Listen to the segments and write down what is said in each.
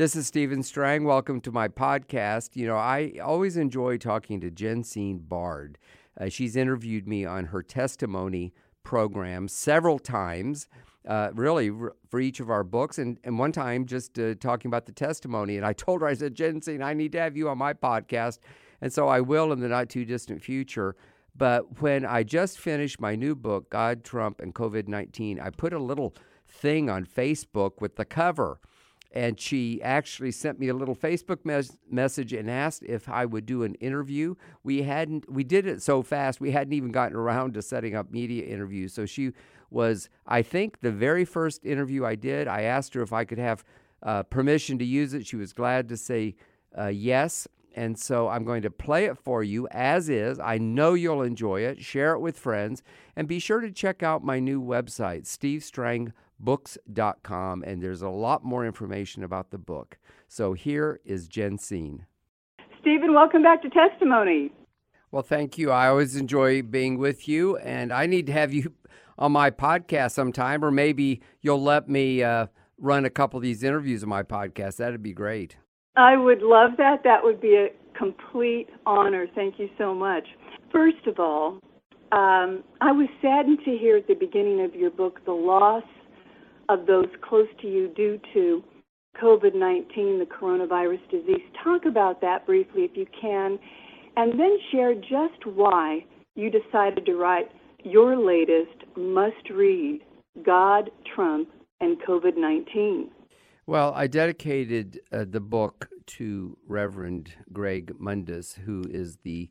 This is Stephen Strang. Welcome to my podcast. You know, I always enjoy talking to Jensine Bard. Uh, she's interviewed me on her testimony program several times, uh, really r- for each of our books, and, and one time just uh, talking about the testimony. And I told her, I said, Jensine, I need to have you on my podcast. And so I will in the not too distant future. But when I just finished my new book, God, Trump, and COVID 19, I put a little thing on Facebook with the cover. And she actually sent me a little Facebook mes- message and asked if I would do an interview. We hadn't, we did it so fast, we hadn't even gotten around to setting up media interviews. So she was, I think, the very first interview I did. I asked her if I could have uh, permission to use it. She was glad to say uh, yes. And so I'm going to play it for you as is. I know you'll enjoy it. Share it with friends. And be sure to check out my new website, stevestrangbooks.com. And there's a lot more information about the book. So here is Jensine. Stephen, welcome back to Testimony. Well, thank you. I always enjoy being with you. And I need to have you on my podcast sometime, or maybe you'll let me uh, run a couple of these interviews on my podcast. That'd be great. I would love that. That would be a complete honor. Thank you so much. First of all, um, I was saddened to hear at the beginning of your book the loss of those close to you due to COVID 19, the coronavirus disease. Talk about that briefly if you can, and then share just why you decided to write your latest must read God, Trump, and COVID 19. Well, I dedicated uh, the book to Reverend Greg Mundis, who is the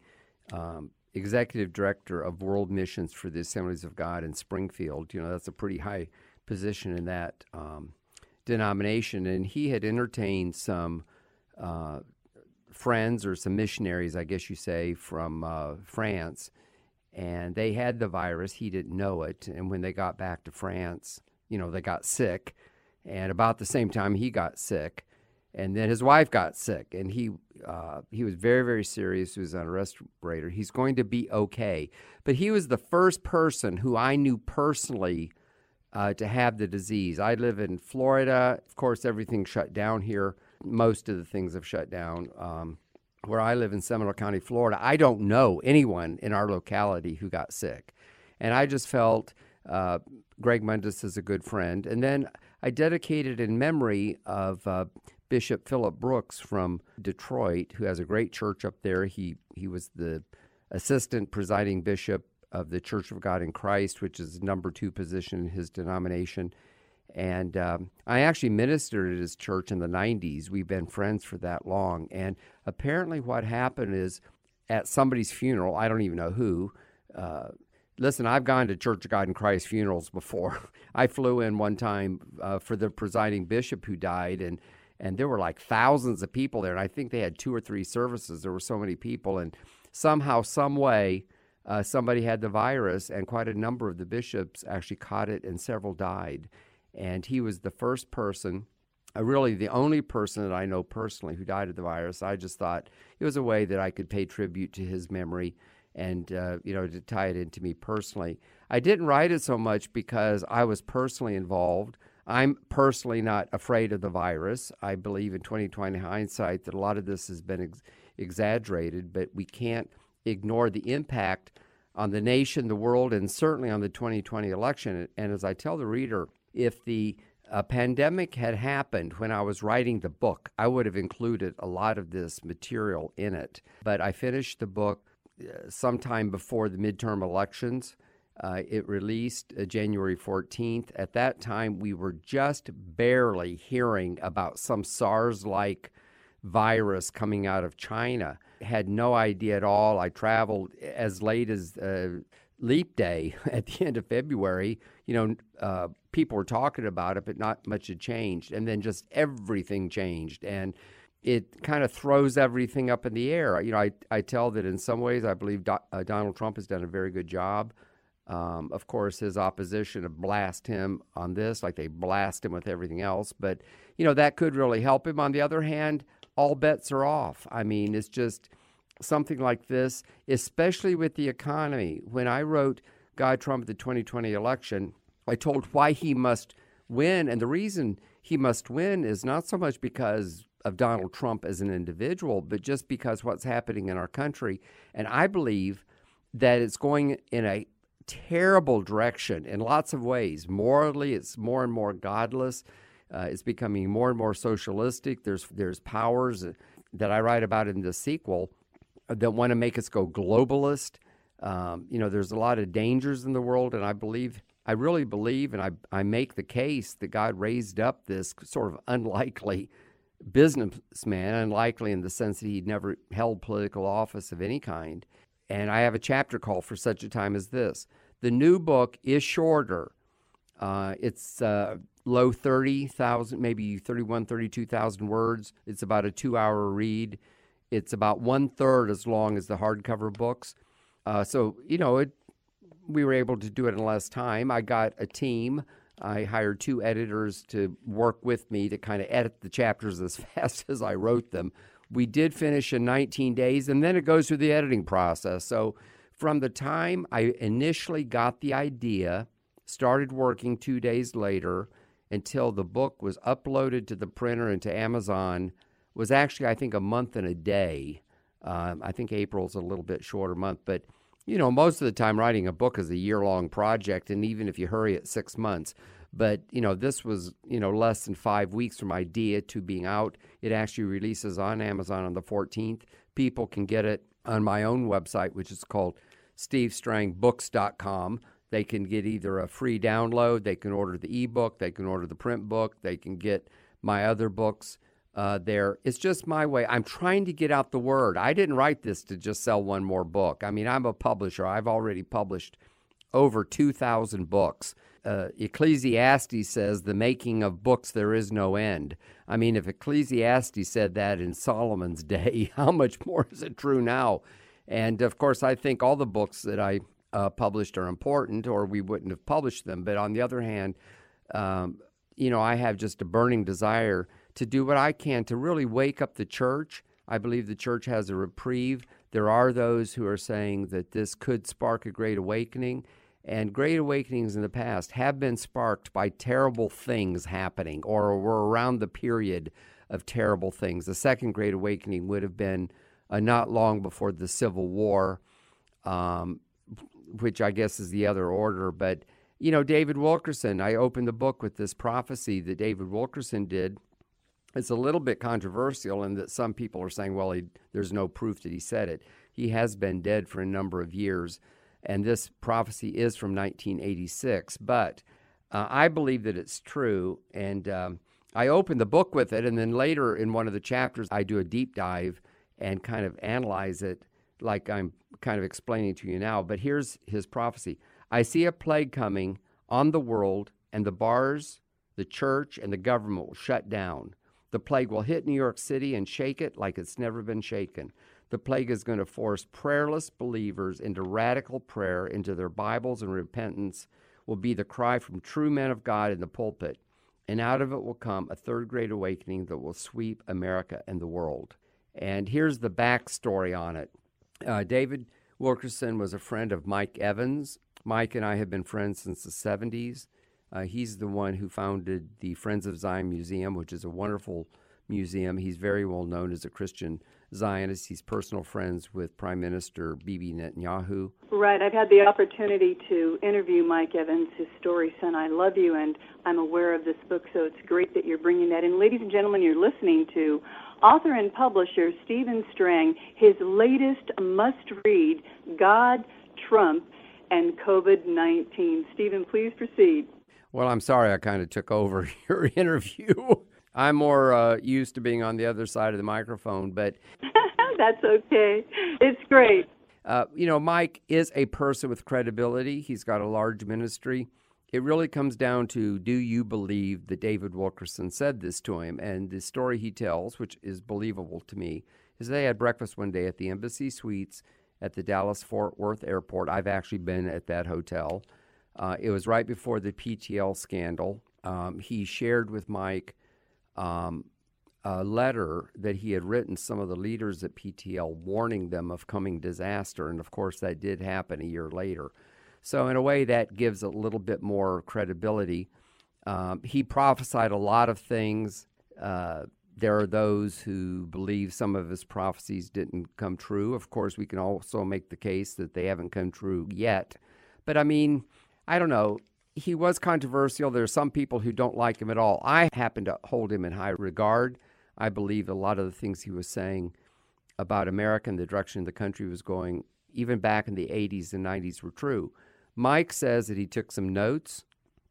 um, executive director of world missions for the Assemblies of God in Springfield. You know, that's a pretty high position in that um, denomination. And he had entertained some uh, friends or some missionaries, I guess you say, from uh, France. And they had the virus. He didn't know it. And when they got back to France, you know, they got sick and about the same time he got sick. And then his wife got sick. And he uh, he was very very serious. He was on a respirator he's going to be okay. But he was the first person who i knew personally uh, to have the disease. I live in florida. Of course everything shut down here. Most of the things have shut down. Um, where i live in seminole county florida i don't know anyone in our locality who got sick. And i just felt uh, greg mundis is a good friend. And then I dedicated in memory of uh, Bishop Philip Brooks from Detroit, who has a great church up there. He he was the assistant presiding bishop of the Church of God in Christ, which is number two position in his denomination. And um, I actually ministered at his church in the 90s. We've been friends for that long. And apparently, what happened is at somebody's funeral, I don't even know who, uh, listen, I've gone to Church of God in Christ funerals before. I flew in one time uh, for the presiding bishop who died, and and there were like thousands of people there, and I think they had two or three services. There were so many people, and somehow, some way, uh, somebody had the virus, and quite a number of the bishops actually caught it, and several died. And he was the first person. Uh, really, the only person that I know personally who died of the virus. I just thought it was a way that I could pay tribute to his memory and uh, you know to tie it into me personally. I didn't write it so much because I was personally involved. I'm personally not afraid of the virus. I believe in 2020 hindsight that a lot of this has been ex- exaggerated, but we can't ignore the impact on the nation, the world, and certainly on the 2020 election. And as I tell the reader, if the a pandemic had happened when I was writing the book, I would have included a lot of this material in it. But I finished the book sometime before the midterm elections. Uh, it released uh, January 14th. At that time, we were just barely hearing about some SARS like virus coming out of China. Had no idea at all. I traveled as late as uh, Leap Day at the end of February. You know, uh, people were talking about it, but not much had changed. And then just everything changed. And it kind of throws everything up in the air. You know, I, I tell that in some ways I believe Do, uh, Donald Trump has done a very good job. Um, of course, his opposition have blast him on this, like they blast him with everything else. But you know that could really help him. On the other hand, all bets are off. I mean, it's just something like this, especially with the economy. When I wrote God Trump at the 2020 election, I told why he must win, and the reason he must win is not so much because of Donald Trump as an individual, but just because what's happening in our country. And I believe that it's going in a terrible direction in lots of ways. Morally, it's more and more godless. Uh, it's becoming more and more socialistic. There's there's powers that I write about in the sequel that want to make us go globalist. Um, you know, there's a lot of dangers in the world, and I believe, I really believe, and I, I make the case that God raised up this sort of unlikely businessman, unlikely in the sense that he'd never held political office of any kind. And I have a chapter called For Such a Time as This. The new book is shorter. Uh, it's uh, low 30,000, maybe 31, 32,000 words. It's about a two hour read. It's about one third as long as the hardcover books. Uh, so, you know, it, we were able to do it in less time. I got a team. I hired two editors to work with me to kind of edit the chapters as fast as I wrote them. We did finish in 19 days, and then it goes through the editing process. So, from the time I initially got the idea, started working two days later, until the book was uploaded to the printer and to Amazon was actually, I think, a month and a day. Um, I think April's a little bit shorter month, but you know, most of the time writing a book is a year long project, and even if you hurry it, six months. But you know, this was you know less than five weeks from idea to being out. It actually releases on Amazon on the 14th. People can get it on my own website, which is called stevestrangbooks.com. They can get either a free download, they can order the ebook, they can order the print book, they can get my other books uh, there. It's just my way. I'm trying to get out the word. I didn't write this to just sell one more book. I mean, I'm a publisher. I've already published over 2,000 books. Uh, Ecclesiastes says, The making of books there is no end. I mean, if Ecclesiastes said that in Solomon's day, how much more is it true now? And of course, I think all the books that I uh, published are important, or we wouldn't have published them. But on the other hand, um, you know, I have just a burning desire to do what I can to really wake up the church. I believe the church has a reprieve. There are those who are saying that this could spark a great awakening. And great awakenings in the past have been sparked by terrible things happening or were around the period of terrible things. The second great awakening would have been uh, not long before the Civil War. Um, which I guess is the other order. But, you know, David Wilkerson, I opened the book with this prophecy that David Wilkerson did. It's a little bit controversial in that some people are saying, well, he, there's no proof that he said it. He has been dead for a number of years, and this prophecy is from 1986. But uh, I believe that it's true, and um, I open the book with it, and then later in one of the chapters, I do a deep dive and kind of analyze it like I'm kind of explaining to you now, but here's his prophecy I see a plague coming on the world, and the bars, the church, and the government will shut down. The plague will hit New York City and shake it like it's never been shaken. The plague is going to force prayerless believers into radical prayer, into their Bibles and repentance, will be the cry from true men of God in the pulpit. And out of it will come a third great awakening that will sweep America and the world. And here's the backstory on it. Uh, David Wilkerson was a friend of Mike Evans. Mike and I have been friends since the 70s. Uh, he's the one who founded the Friends of Zion Museum, which is a wonderful museum. He's very well known as a Christian Zionist. He's personal friends with Prime Minister Bibi Netanyahu. Right. I've had the opportunity to interview Mike Evans. His story, Son, I Love You, and I'm aware of this book, so it's great that you're bringing that in. Ladies and gentlemen, you're listening to author and publisher Stephen Strang, his latest must read, God, Trump, and COVID 19. Stephen, please proceed. Well, I'm sorry I kind of took over your interview. I'm more uh, used to being on the other side of the microphone, but. That's okay. It's great. Uh, you know, Mike is a person with credibility. He's got a large ministry it really comes down to do you believe that David Wilkerson said this to him? And the story he tells, which is believable to me, is they had breakfast one day at the Embassy Suites at the Dallas Fort Worth Airport. I've actually been at that hotel. Uh, it was right before the PTL scandal. Um, he shared with Mike um, a letter that he had written some of the leaders at PTL warning them of coming disaster. And of course, that did happen a year later. So, in a way, that gives a little bit more credibility. Um, he prophesied a lot of things. Uh, there are those who believe some of his prophecies didn't come true. Of course, we can also make the case that they haven't come true yet. But I mean, I don't know. He was controversial. There are some people who don't like him at all. I happen to hold him in high regard. I believe a lot of the things he was saying about America and the direction the country was going, even back in the 80s and 90s, were true. Mike says that he took some notes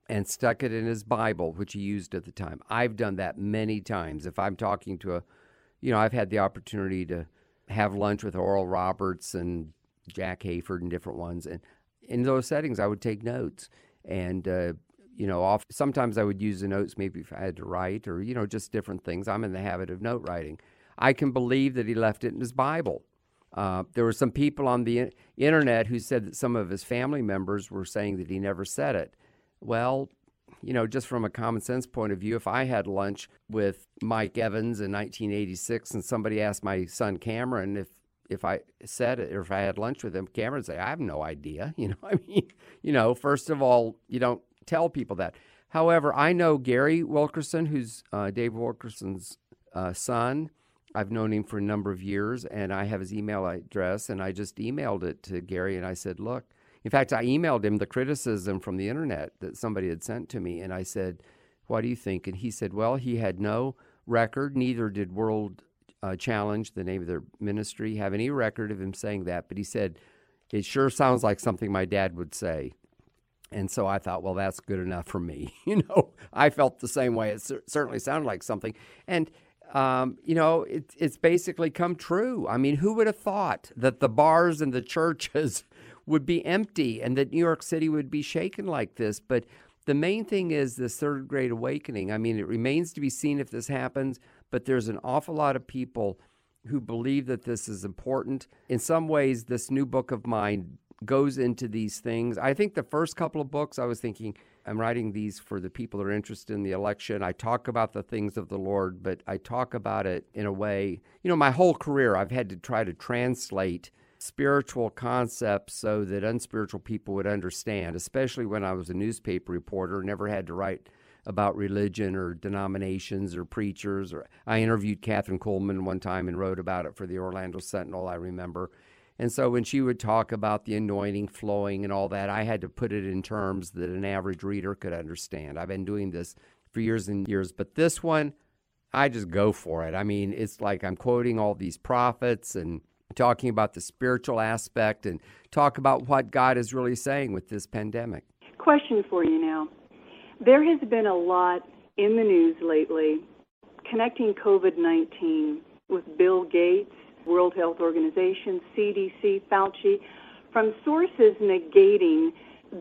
and stuck it in his Bible, which he used at the time. I've done that many times. If I'm talking to a, you know, I've had the opportunity to have lunch with Oral Roberts and Jack Hayford and different ones, and in those settings, I would take notes. And uh, you know, off, sometimes I would use the notes maybe if I had to write or you know just different things. I'm in the habit of note writing. I can believe that he left it in his Bible. Uh, there were some people on the internet who said that some of his family members were saying that he never said it. Well, you know, just from a common sense point of view, if I had lunch with Mike Evans in 1986 and somebody asked my son Cameron if if I said it or if I had lunch with him, Cameron would say, I have no idea. You know, I mean, you know, first of all, you don't tell people that. However, I know Gary Wilkerson, who's uh, Dave Wilkerson's uh, son. I've known him for a number of years, and I have his email address, and I just emailed it to Gary, and I said, look, in fact, I emailed him the criticism from the internet that somebody had sent to me, and I said, What do you think? And he said, Well, he had no record, neither did World uh, Challenge, the name of their ministry, have any record of him saying that. But he said, It sure sounds like something my dad would say. And so I thought, well, that's good enough for me. You know, I felt the same way. It certainly sounded like something. And, um, you know, it, it's basically come true. I mean, who would have thought that the bars and the churches would be empty and that New York City would be shaken like this. But the main thing is this third great awakening. I mean, it remains to be seen if this happens, but there's an awful lot of people who believe that this is important. In some ways, this new book of mine goes into these things. I think the first couple of books, I was thinking, I'm writing these for the people that are interested in the election. I talk about the things of the Lord, but I talk about it in a way, you know, my whole career, I've had to try to translate spiritual concepts so that unspiritual people would understand, especially when I was a newspaper reporter, never had to write about religion or denominations or preachers. Or I interviewed Kathryn Kuhlman one time and wrote about it for the Orlando Sentinel, I remember. And so when she would talk about the anointing flowing and all that, I had to put it in terms that an average reader could understand. I've been doing this for years and years, but this one, I just go for it. I mean, it's like I'm quoting all these prophets and talking about the spiritual aspect and talk about what God is really saying with this pandemic. Question for you now. There has been a lot in the news lately connecting COVID 19 with Bill Gates, World Health Organization, CDC, Fauci, from sources negating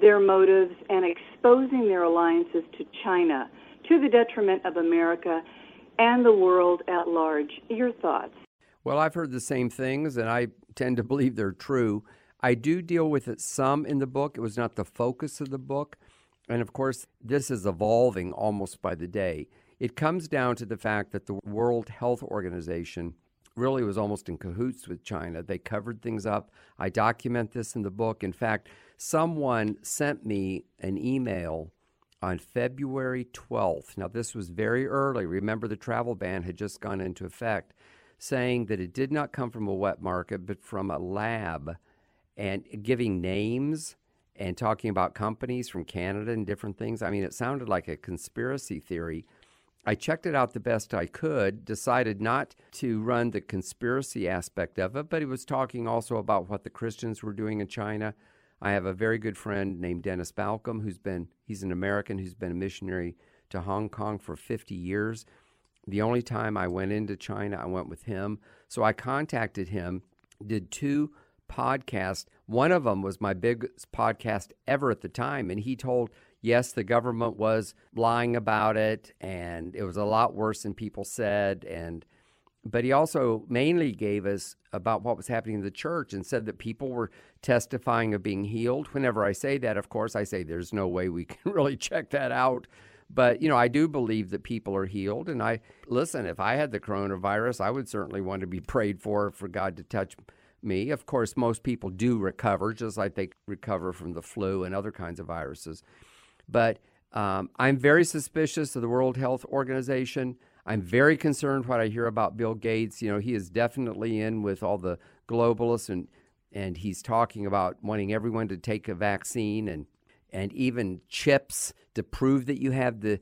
their motives and exposing their alliances to China to the detriment of America and the world at large. Your thoughts? Well, I've heard the same things, and I tend to believe they're true. I do deal with it some in the book. It was not the focus of the book. And of course, this is evolving almost by the day. It comes down to the fact that the World Health Organization really was almost in cahoots with China. They covered things up. I document this in the book. In fact, someone sent me an email on February 12th. Now, this was very early. Remember, the travel ban had just gone into effect saying that it did not come from a wet market, but from a lab, and giving names and talking about companies from Canada and different things. I mean, it sounded like a conspiracy theory. I checked it out the best I could, decided not to run the conspiracy aspect of it, but he was talking also about what the Christians were doing in China. I have a very good friend named Dennis Balcombe, who's been, he's an American who's been a missionary to Hong Kong for 50 years. The only time I went into China, I went with him. So I contacted him, did two podcasts. One of them was my biggest podcast ever at the time. And he told, yes, the government was lying about it and it was a lot worse than people said. And but he also mainly gave us about what was happening in the church and said that people were testifying of being healed. Whenever I say that, of course, I say there's no way we can really check that out but, you know, I do believe that people are healed. And I, listen, if I had the coronavirus, I would certainly want to be prayed for, for God to touch me. Of course, most people do recover, just like they recover from the flu and other kinds of viruses. But Um, I'm very suspicious of the World Health Organization. I'm very concerned what I hear about Bill Gates. You know, he is definitely in with all the globalists and and he's talking about wanting everyone to take a vaccine and and even chips to prove that you have the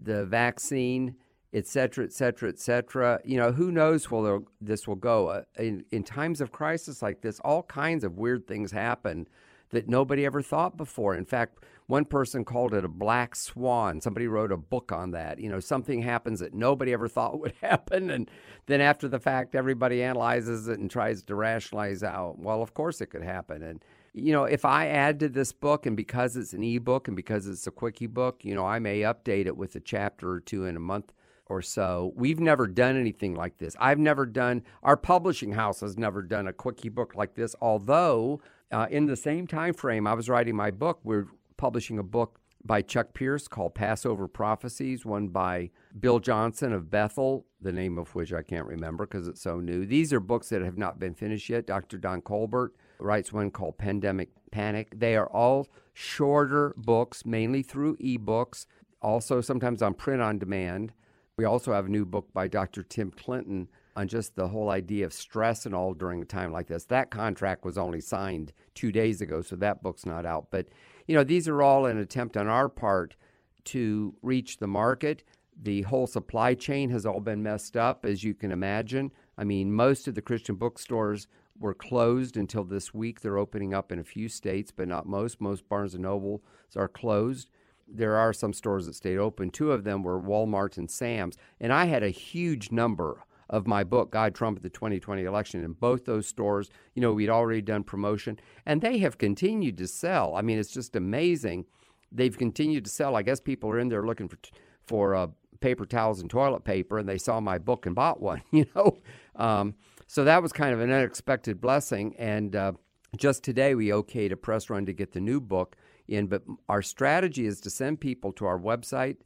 the vaccine, et cetera, et cetera, et cetera. You know, who knows where this will go? Uh, in, in times of crisis like this, all kinds of weird things happen that nobody ever thought before. In fact, one person called it a black swan. Somebody wrote a book on that. You know, something happens that nobody ever thought would happen. And then after the fact, everybody analyzes it and tries to rationalize out, well, of course it could happen. And, you know, if I add to this book and because it's an ebook and because it's a quickie book, you know, I may update it with a chapter or two in a month or so. We've never done anything like this. I've never done, our publishing house has never done a quickie book like this, although uh, in the same time frame I was writing my book, we're publishing a book by Chuck Pierce called Passover Prophecies, one by Bill Johnson of Bethel, the name of which I can't remember because it's so new. These are books that have not been finished yet. Dr. Don Colbert writes one called Pandemic Panic. They are all shorter books, mainly through ebooks, also sometimes on print on demand. We also have a new book by Dr. Tim Clinton on just the whole idea of stress and all during a time like this. That contract was only signed two days ago, so that book's not out. But, you know, these are all an attempt on our part to reach the market. The whole supply chain has all been messed up, as you can imagine. I mean, most of the Christian bookstores were closed until this week. They're opening up in a few states, but not most. Most Barnes and Nobles are closed. There are some stores that stayed open. Two of them were Walmart and Sam's. And I had a huge number of my book, God Trump at the 2020 election. In both those stores, you know, we'd already done promotion, and they have continued to sell. I mean, it's just amazing. They've continued to sell. I guess people are in there looking for for uh, paper towels and toilet paper, and they saw my book and bought one. You know, um, so that was kind of an unexpected blessing. And uh, just today, we okayed a press run to get the new book in. But our strategy is to send people to our website,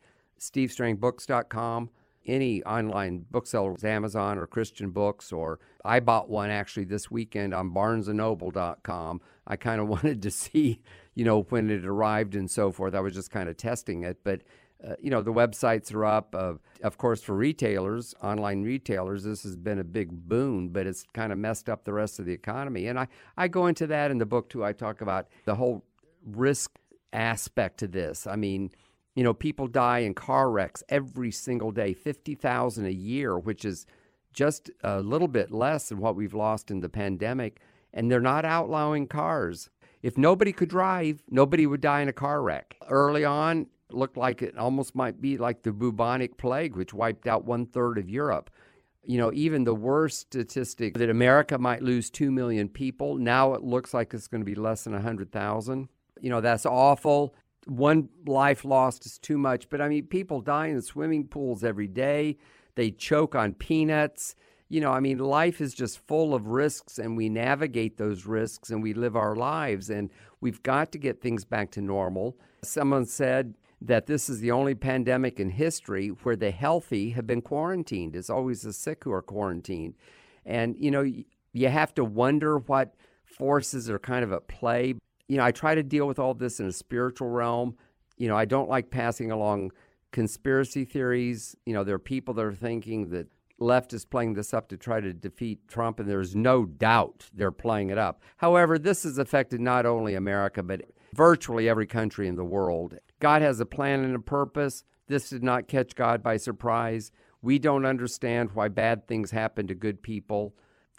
stevestrangbooks.com any online booksellers, Amazon or Christian Books, or I bought one actually this weekend on BarnesandNoble.com. I kind of wanted to see, you know, when it arrived and so forth. I was just kind of testing it, but uh, you know, the websites are up. Uh, of course, for retailers, online retailers, this has been a big boon, but it's kind of messed up the rest of the economy. And I, I go into that in the book too. I talk about the whole risk aspect to this. I mean, you know, people die in car wrecks every single day, 50,000 a year, which is just a little bit less than what we've lost in the pandemic. And they're not outlawing cars. If nobody could drive, nobody would die in a car wreck. Early on, it looked like it almost might be like the bubonic plague, which wiped out one third of Europe. You know, even the worst statistic that America might lose 2 million people, now it looks like it's going to be less than 100,000. You know, that's awful one life lost is too much. But I mean, people die in swimming pools every day. They choke on peanuts. You know, I mean, life is just full of risks, and we navigate those risks and we live our lives. And we've got to get things back to normal. Someone said that this is the only pandemic in history where the healthy have been quarantined. It's always the sick who are quarantined. And, you know, you have to wonder what forces are kind of at play you know, I try to deal with all this in a spiritual realm. You know, I don't like passing along conspiracy theories. You know, there are people that are thinking that left is playing this up to try to defeat Trump, and there's no doubt they're playing it up. However, this has affected not only America, but virtually every country in the world. God has a plan and a purpose. This did not catch God by surprise. We don't understand why bad things happen to good people.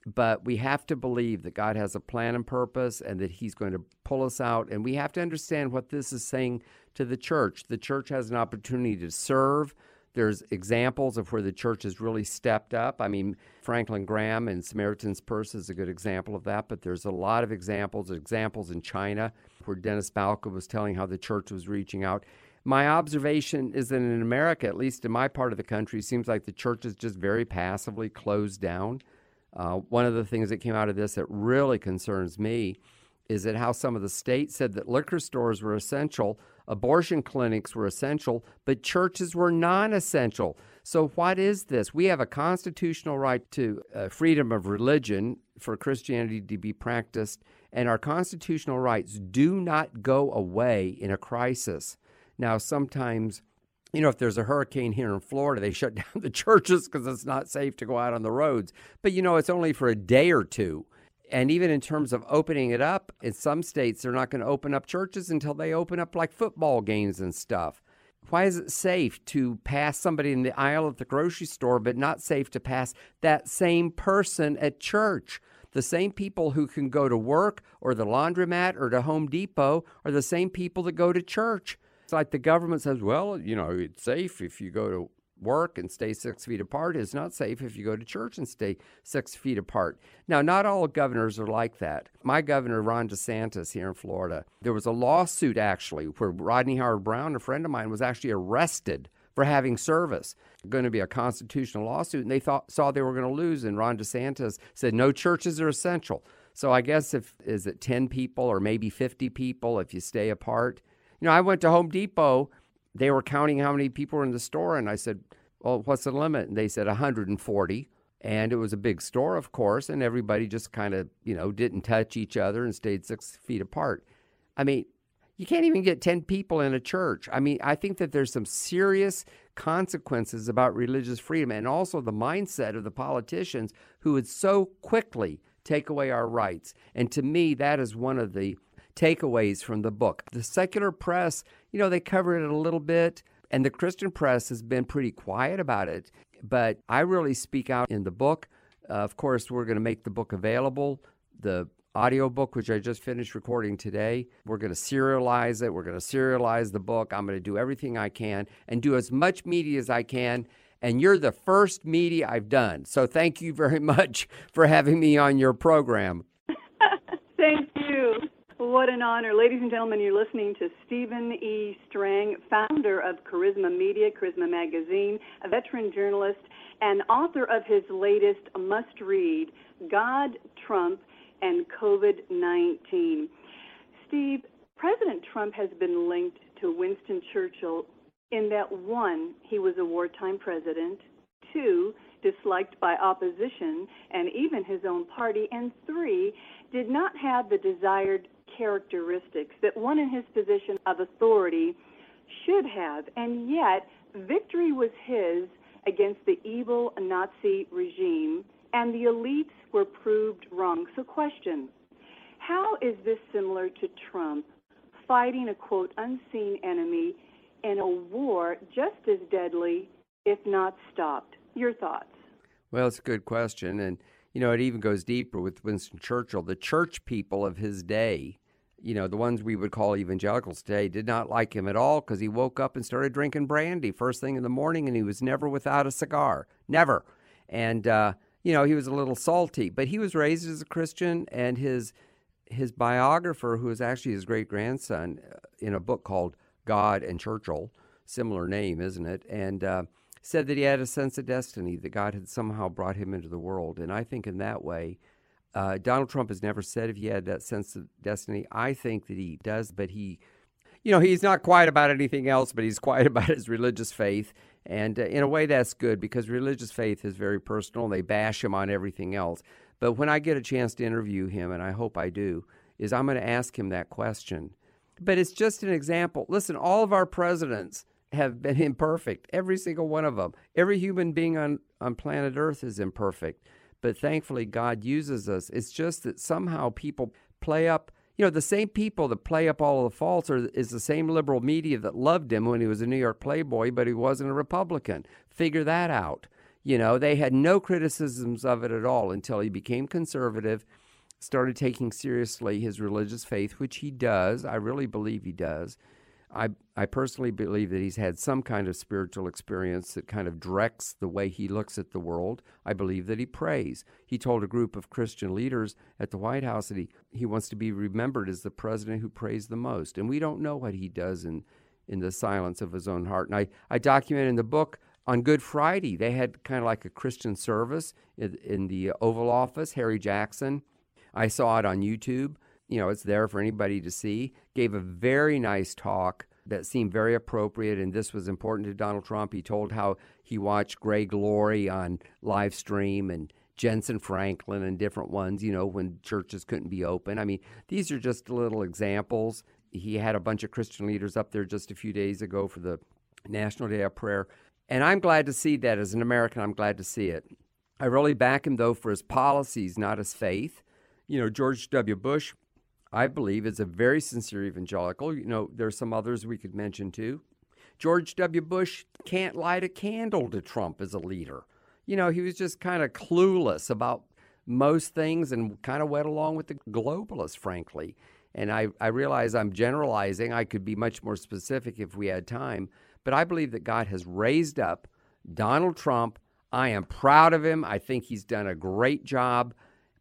But we have to believe that God has a plan and purpose and that He's going to pull us out. And we have to understand what this is saying to the church. The church has an opportunity to serve. There's examples of where the church has really stepped up. I mean, Franklin Graham and Samaritan's Purse is a good example of that, but there's a lot of examples, examples in China where Dennis Balcombe was telling how the church was reaching out. My observation is that in America, at least in my part of the country, seems like the church is just very passively closed down. Uh, one of the things that came out of this that really concerns me is that how some of the states said that liquor stores were essential, abortion clinics were essential, but churches were non essential. So, what is this? We have a constitutional right to uh, freedom of religion for Christianity to be practiced, and our constitutional rights do not go away in a crisis. Now, sometimes you know, if there's a hurricane here in Florida, they shut down the churches because it's not safe to go out on the roads. But, you know, it's only for a day or two. And even in terms of opening it up, in some states, they're not going to open up churches until they open up like football games and stuff. Why is it safe to pass somebody in the aisle at the grocery store, but not safe to pass that same person at church? The same people who can go to work or the laundromat or to Home Depot are the same people that go to church. It's like the government says, well, you know, it's safe if you go to work and stay six feet apart. is not safe if you go to church and stay six feet apart. Now, not all governors are like that. My governor, Ron DeSantis, here in Florida, there was a lawsuit actually where Rodney Howard-Browne, a friend of mine, was actually arrested for having service. Going to be a constitutional lawsuit, and they thought saw they were going to lose. And Ron DeSantis said no churches are essential. So I guess if is it ten people or maybe fifty people if you stay apart, you know, I went to Home Depot. They were counting how many people were in the store, and I said, "Well, what's the limit?" And they said 140. And it was a big store, of course, and everybody just kind of, you know, didn't touch each other and stayed six feet apart. I mean, you can't even get 10 people in a church. I mean, I think that there's some serious consequences about religious freedom and also the mindset of the politicians who would so quickly take away our rights. And to me, that is one of the takeaways from the book. The secular press, you know, they covered it a little bit, and the Christian press has been pretty quiet about it. But I really speak out in the book. Uh, of course, we're going to make the book available. The audiobook, which I just finished recording today, we're going to serialize it. We're going to serialize the book. I'm going to do everything I can and do as much media as I can. And you're the first media I've done. So thank you very much for having me on your program. What an honor. Ladies and gentlemen, you're listening to Stephen E. Strang, founder of Charisma Media, Charisma Magazine, a veteran journalist, and author of his latest must read, God, Trump, and COVID 19. Steve, President Trump has been linked to Winston Churchill in that one, he was a wartime president, two, disliked by opposition and even his own party, and three, did not have the desired characteristics that one in his position of authority should have, and yet victory was his against the evil Nazi regime, and the elites were proved wrong. So, question How is this similar to Trump fighting a quote unseen enemy in a war just as deadly, if not stopped? Your thoughts? Well, it's a good question. And, you know, it even goes deeper with Winston Churchill. The church people of his day you know, the ones we would call evangelicals today did not like him at all because he woke up and started drinking brandy first thing in the morning and he was never without a cigar. Never. And, uh, you know, he was a little salty, but he was raised as a Christian and his his biographer, who is actually his great grandson, uh, in a book called God and Churchill, similar name, isn't it? And uh, said that he had a sense of destiny, that God had somehow brought him into the world. And I think in that way, uh, Donald Trump has never said if he had that sense of destiny. I think that he does, but he, you know, he's not quiet about anything else, but he's quiet about his religious faith. And uh, in a way, that's good because religious faith is very personal. and They bash him on everything else. But when I get a chance to interview him, and I hope I do, is I'm going to ask him that question. But it's just an example. Listen, all of our presidents have been imperfect, every single one of them. Every human being on, on planet Earth is imperfect but thankfully God uses us. It's just that somehow people play up, you know, the same people that play up all of the faults are, is the same liberal media that loved him when he was a New York Playboy, but he wasn't a Republican. Figure that out. You know, they had no criticisms of it at all until he became conservative, started taking seriously his religious faith, which he does. I really believe he does. I, I personally believe that he's had some kind of spiritual experience that kind of directs the way he looks at the world. I believe that he prays. He told a group of Christian leaders at the White House that he, he wants to be remembered as the president who prays the most. And we don't know what he does in, in the silence of his own heart. And I, I document in the book on Good Friday, they had kind of like a Christian service in, in the Oval Office, Harry Jackson. I saw it on YouTube you know, it's there for anybody to see. Gave a very nice talk that seemed very appropriate, and this was important to Donald Trump. He told how he watched Greg Laurie on live stream and Jentezen Franklin and different ones, you know, when churches couldn't be open. I mean, these are just little examples. he had a bunch of Christian leaders up there just a few days ago for the National Day of Prayer. And I'm glad to see that. As an American, I'm glad to see it. I really back him, though, for his policies, not his faith. You know, George W. Bush, I believe, is a very sincere evangelical. You know, there's some others we could mention too. George W. Bush can't light a candle to Trump as a leader. You know, he was just kind of clueless about most things and kind of went along with the globalists, frankly. And I, I realize I'm generalizing. I could be much more specific if we had time. But I believe that God has raised up Donald Trump. I am proud of him. I think he's done a great job.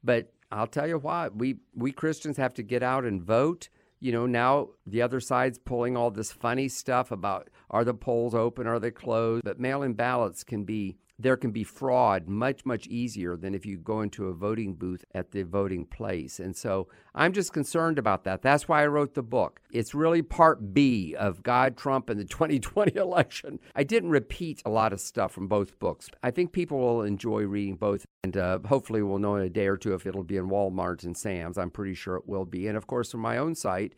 But I'll tell you why. we, we Christians have to get out and vote. You know, now the other side's pulling all this funny stuff about are the polls open, are they closed? But mail in ballots can be there can be fraud much, much easier than if you go into a voting booth at the voting place. And so I'm just concerned about that. That's why I wrote the book. It's really part B of God, Trump, and the 2020 election. I didn't repeat a lot of stuff from both books. I think people will enjoy reading both, and uh, hopefully we'll know in a day or two if it'll be in Walmart and Sam's. I'm pretty sure it will be. And of course, from my own site,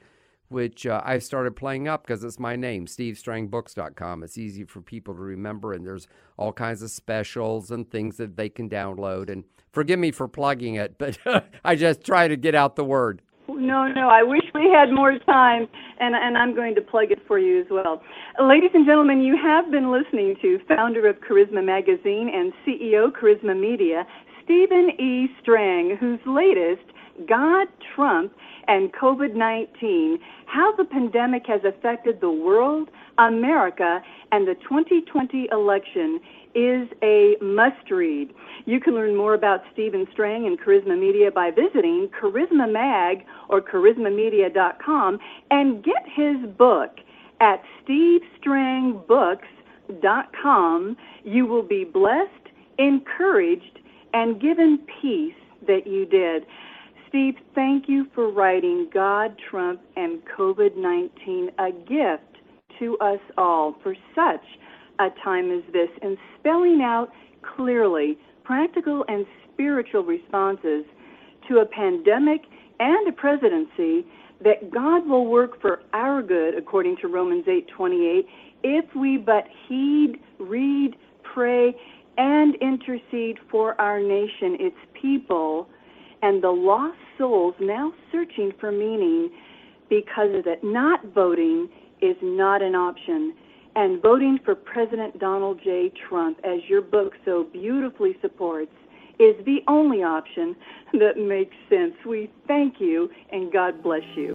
which uh, I've started playing up because it's my name, SteveStrangBooks.com. It's easy for people to remember, and there's all kinds of specials and things that they can download. And forgive me for plugging it, but I just try to get out the word. No, no, I wish we had more time, and, and I'm going to plug it for you as well. Ladies and gentlemen, you have been listening to founder of Charisma Magazine and CEO Charisma Media, Stephen E. Strang, whose latest, God, Trump, and COVID 19 How the Pandemic Has Affected the World, America, and the 2020 Election is a must read. You can learn more about Stephen Strang and Charisma Media by visiting Charisma Mag or charismamedia.com and get his book at stevestrangbooks.com. You will be blessed, encouraged, and given peace that you did. Steve, thank you for writing God, Trump, and COVID 19 a gift to us all for such a time as this and spelling out clearly practical and spiritual responses to a pandemic and a presidency that God will work for our good according to Romans 8:28 if we but heed, read, pray and intercede for our nation, its people and the lost souls now searching for meaning because of it. Not voting is not an option. And voting for President Donald J. Trump, as your book so beautifully supports, is the only option that makes sense. We thank you and God bless you.